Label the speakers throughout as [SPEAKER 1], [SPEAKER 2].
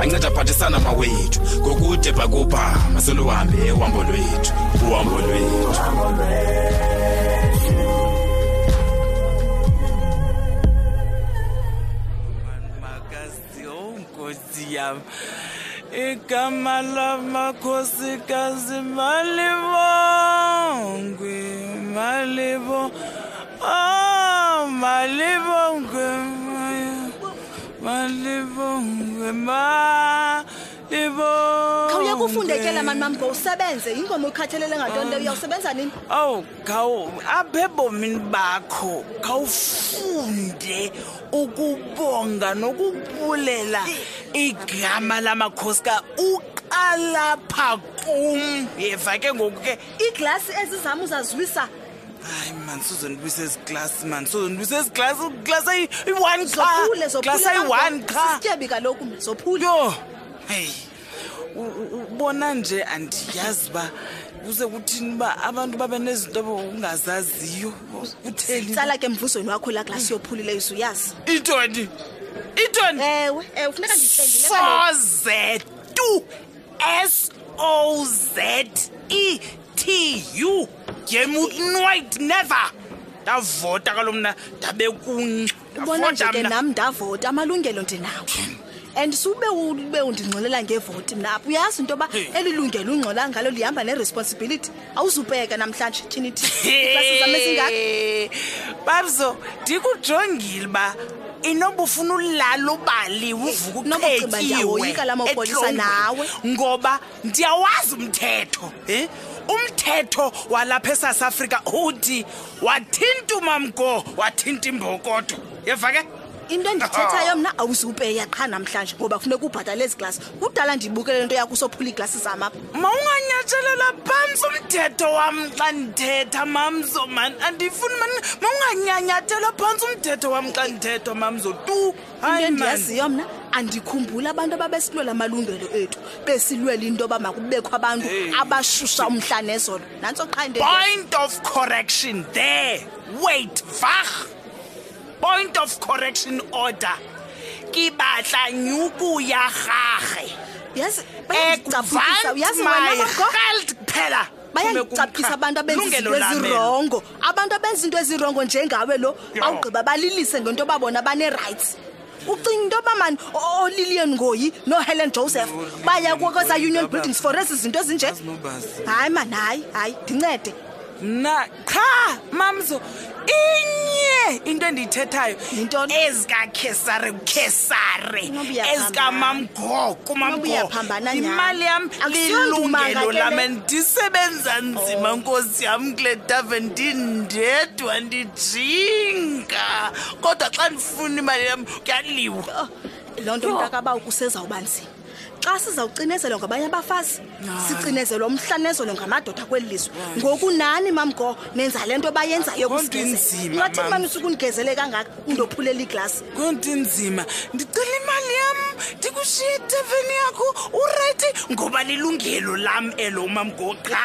[SPEAKER 1] anceda aphathisana mawethu ngokude bhakubha maseluhambe uhambo lwethu uhambo lwethu
[SPEAKER 2] yam igama lamakhosikazi malibongwe malibo Oh, my little girl, my little girl, my little
[SPEAKER 3] khawuye kufundekela mani mam go usebenze yingoma ukhathelele ngantoni le uyawusebenza nini
[SPEAKER 2] owu khawu apha ebomini bakho khawufunde ukubonga nokubulela igama lamakhosi ka uqalapha kum yeva ke ngoku ke
[SPEAKER 3] iiglasi ezizam uzazwisa
[SPEAKER 2] hayi mani suzondibuyisa ezi glasi mani suzondibuyisa ezi glasi glasi ayi-one qaglasi ayi-one
[SPEAKER 3] qasityebi kaloku zophule
[SPEAKER 2] yho heyi ubona nje andiyazi uba kuze kuthini uba abantu babe nezinto ungazaziyo
[SPEAKER 3] uthelitsala ke mvuzweni wakho laa glasi yophulileyo usuyazi
[SPEAKER 2] intoni intoni
[SPEAKER 3] ewe ewe funeka ndisengile
[SPEAKER 2] soze tu s o z e tu gemut nwit never ndavota kalo mna ndabe kunx
[SPEAKER 3] ubona nje ke nam ndavota amalungelo ndinawo and sube ube undingxolela ngevoti mna apho uyazi into yoba eli lungelo ungxola ngalo lihamba neresponsibility awuzupeka namhlanje tyhini thizame
[SPEAKER 2] singaka babzo ndikujongile uba inoba ufuna ulala ubaliwe uvuka uqekiweeoyika
[SPEAKER 3] la mapolisa nawe
[SPEAKER 2] ngoba ndiyawazi umthetho um umthetho walapha esouth africa uthi wathinta umamgo wathinta imbokodo yeva ke
[SPEAKER 3] into endithethayo mna awuzupeya qha namhlanje ngoba kufuneka ubhatale ezi glasi kudala ndibukele le nto yakusophula iiglasi zam apha
[SPEAKER 2] ma unganyatshelela phantsi umthetho wam xa ndithetha mamzo mani andifuni mani ma unganyanyathela phantsi umthetho wam xa ndithetha mamzo tu
[SPEAKER 3] into endiyaziyo mna andikhumbula abantu ababesilwela amalungelo ethu besilwela into yoba makubekho abantu abashusha umhla nezolo nantso qha into
[SPEAKER 2] point of correction there wait vah point of correction order ke batla nyuku ya gage
[SPEAKER 3] yes ekvant my
[SPEAKER 2] held phela
[SPEAKER 3] bayayicaphisa abantu abenza izinto ezirongo abantu abenza iinto ezirongo njengawe lo awugqiba balilise ngento yoba bona banee-rights ucinga into yoba mani olilian ngoyi nohelen joseph baya kweza-union buildings for ezi zinto ezinje hayi mani hayi hayi ndincede
[SPEAKER 2] mna qha mamzo inye into endiyithethayo
[SPEAKER 3] Yintoni?
[SPEAKER 2] ezikakhesare kukhesare
[SPEAKER 3] Inoba uyaphambana.
[SPEAKER 2] ezikamamgogo
[SPEAKER 3] Inoba uyaphambana nyhani.
[SPEAKER 2] imali yam
[SPEAKER 3] Akusiyo ndumanga
[SPEAKER 2] lilungelo
[SPEAKER 3] ke
[SPEAKER 2] lam
[SPEAKER 3] le.
[SPEAKER 2] ndisebenza nzima nkosi yam kule tave ndindedwa ndijinga kodwa xa ndifuna imali yam kuyaliwa
[SPEAKER 3] loo nto mntakabawukusezawuba nzima xa sizawucinezelwa ngabanye abafazi sicinezelwa umhlanezelo ngamadoda kweli lizwe ngoku nani mamgo nenza le nto bayenzayo
[SPEAKER 2] kusingezeathini
[SPEAKER 3] mani usukunigezele kangaka undophulela iglasi
[SPEAKER 2] konto inzima ndicela imali yam ndikushiye iteveni yakho urayithi ngoba lilungelo lam elo
[SPEAKER 3] umamgo qha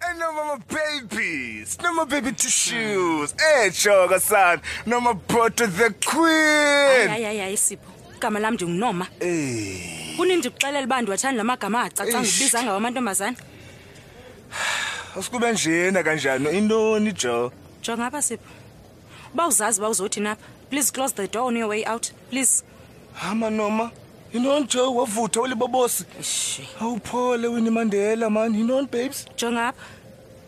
[SPEAKER 4] And no more babies, no more baby tissues. Eh, choka son, no more butter the hayi queen.
[SPEAKER 5] hayi hayi hayi sipho igama lam ndingunoma
[SPEAKER 4] Eh,
[SPEAKER 5] kuni ndikuxelela uba ndiwathanda la magama acacanga
[SPEAKER 4] Eish.
[SPEAKER 5] ubiza ngawo amantombazana
[SPEAKER 4] usikube njena kanjani intoni jo?
[SPEAKER 5] jonga apha sipho uba uzazi uba uzothini apha please close the door on your way out please
[SPEAKER 4] hama noma yintoni jo wavutha ulibobosi awuphole wini mandela mani yintoni babes
[SPEAKER 5] jonga apha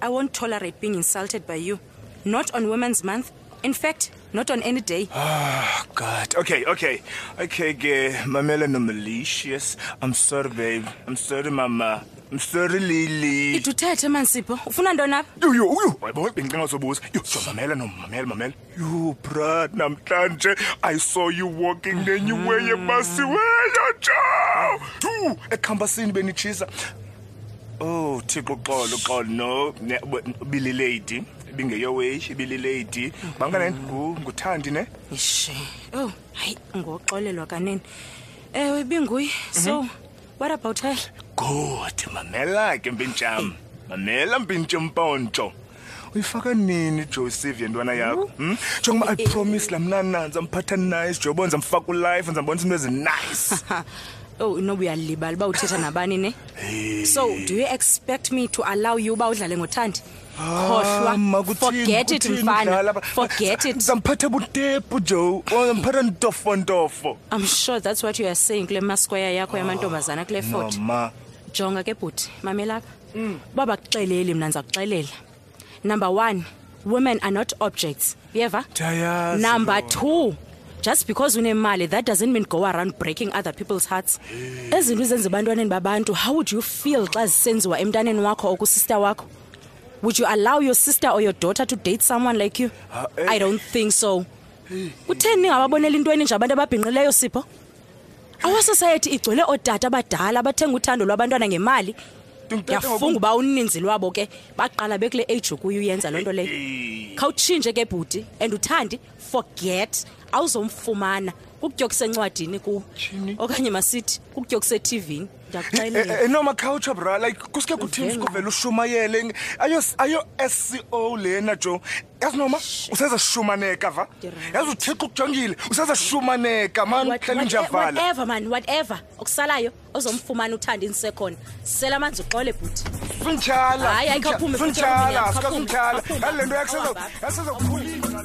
[SPEAKER 5] i won't tolerate being insulted by you not on women's month in fact not on any day ah
[SPEAKER 4] oh, god okay okay okay ke mamela nomalicious i'm sorry babe i'm sorry mama I'm sorry Lily.
[SPEAKER 5] Iduthethe mansipho. Ufuna ntoni apha?
[SPEAKER 4] Yho yho yho. Yebo bengicinga uzobuza. Yho mamela no mamela mamela. Yho bra namhlanje I saw you walking ngenyuwe mm-hmm. yemasiweyo cha. Tu ekhambasini benichisa. Oh Thixo xolo xolo no bili lady ibingeyoweyi ibililady banganani nguthandi ne
[SPEAKER 5] ishe oh hayi ngoxolelwa kanene ewe ibinguye so mhm. What about her?
[SPEAKER 4] Good, mamela ke mpintsham. Mamela mpintsho mpontsho. uyifaka nini joseph yentwana yakho hmm? Hmm? njengoba i promise lamnana ndizamphatha nice jobo ndizamfaka ulife ndizambonisa into
[SPEAKER 5] ezinice oh inoba uyalibala uba uthetha nabani ne so do you expect me to allow you uba udlale ngothandi khohlwa
[SPEAKER 4] Ah, makuthini,
[SPEAKER 5] forget it
[SPEAKER 4] kuthini
[SPEAKER 5] mfana
[SPEAKER 4] udlala apha?
[SPEAKER 5] forget it
[SPEAKER 4] Ngizamphatha butepu Joe. Oh, Ngimphatha ntofo ntofo.
[SPEAKER 5] i'm sure that's what you are saying kule maskwaya yakho yamantombazana kule foti
[SPEAKER 4] Mama.
[SPEAKER 5] jonga ke bhuti mamela apha Mm. baba kuxeleli mna ndiza kuxelela number one women are not objects yeva
[SPEAKER 4] Ndiyayazi
[SPEAKER 5] number
[SPEAKER 4] loo nto.
[SPEAKER 5] two just because unemali that doesn't mean go around breaking other people's hearts ezinto izenza ebantwaneni babantu how would you feel xa zisenziwa emntaneni wakho or kusister wakho Would you allow your sister or your daughter to date someone like you?
[SPEAKER 4] Uh, eh.
[SPEAKER 5] I don't think so. Kutheni ningababonela into eninje abantu ababhinqileyo Sipho? Our society igcwele ootata abadala abathenga uthando lwabantwana ngemali. Ndiyafunga uba uninzi lwabo ke baqala bekule age ukuyo uyenza loo nto leyo. Eh. Khawutshintshe ke bhuti and uthandi forget awuzomfumana kukutyokisa encwadini kuwo okanye masithi kukutyokisa eTVini.
[SPEAKER 4] noma khawutsho bra like kusuke kuthini sikuvela ushumayele ayo sco lena jo yazi noma useza shumaneka va yazi uthixo ukujongile useza shumaneka mani hlela
[SPEAKER 5] njavalaever
[SPEAKER 4] mani
[SPEAKER 5] whatever okusalayo ozomfumana uthanda insekhona sela amanzi uxole bhuti
[SPEAKER 4] sunjala
[SPEAKER 5] hayi
[SPEAKER 4] ayikho
[SPEAKER 5] phume
[SPEAKER 4] sunjala
[SPEAKER 5] sikasunjala
[SPEAKER 4] yale nto
[SPEAKER 6] yakuseza yasezokhulisa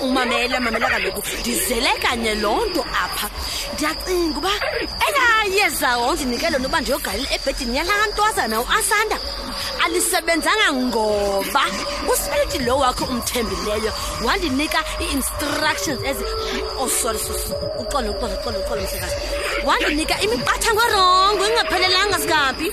[SPEAKER 6] umamela mamela kaloku ndizele kanye loo nto apha ndiyacinga uba elayeza wondinikele noba ndiyogalela ebhedini yalaa ntwazana uasanda alisebenzanga ngoba usipiriti lo wakho umthembileyo wandinika ii-instructions ezi oh sorry sus uxolo uxolo uxolo uxolo mhlekazi wandinika imiqathango rongo ingaphelelanga
[SPEAKER 7] sikaphi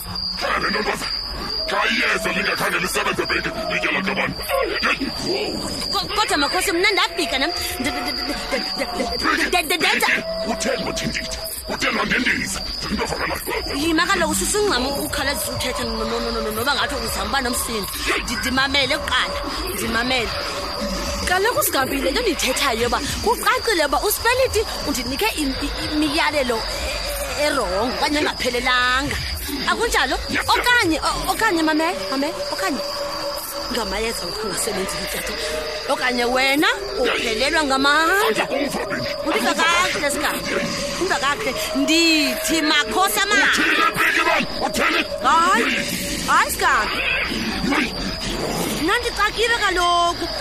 [SPEAKER 6] kodwa makhosi mna ndabhika nam ndenza
[SPEAKER 7] utheni bathindithi utheni wandendiza
[SPEAKER 6] yima kaloku sisingxama ukhalazisa uthethe noba ngathi uzama uba nomsindo ndimamele kuqala ndimamele kaloku sigambile into ndiyithethayo uba kucacile uba uspeliti undinike im- i- imiyalelo e- erongo okanye engaphelelanga akunjalo okanye o- okanye mame mame okanye ngamayeza ngokungasebenzi mtata okanye wena uphelelwa ngamandla undika kakuhle singane undika kakuhle ndithi makhosi
[SPEAKER 7] amahle
[SPEAKER 6] hayi hayi singane nandixakile kaloku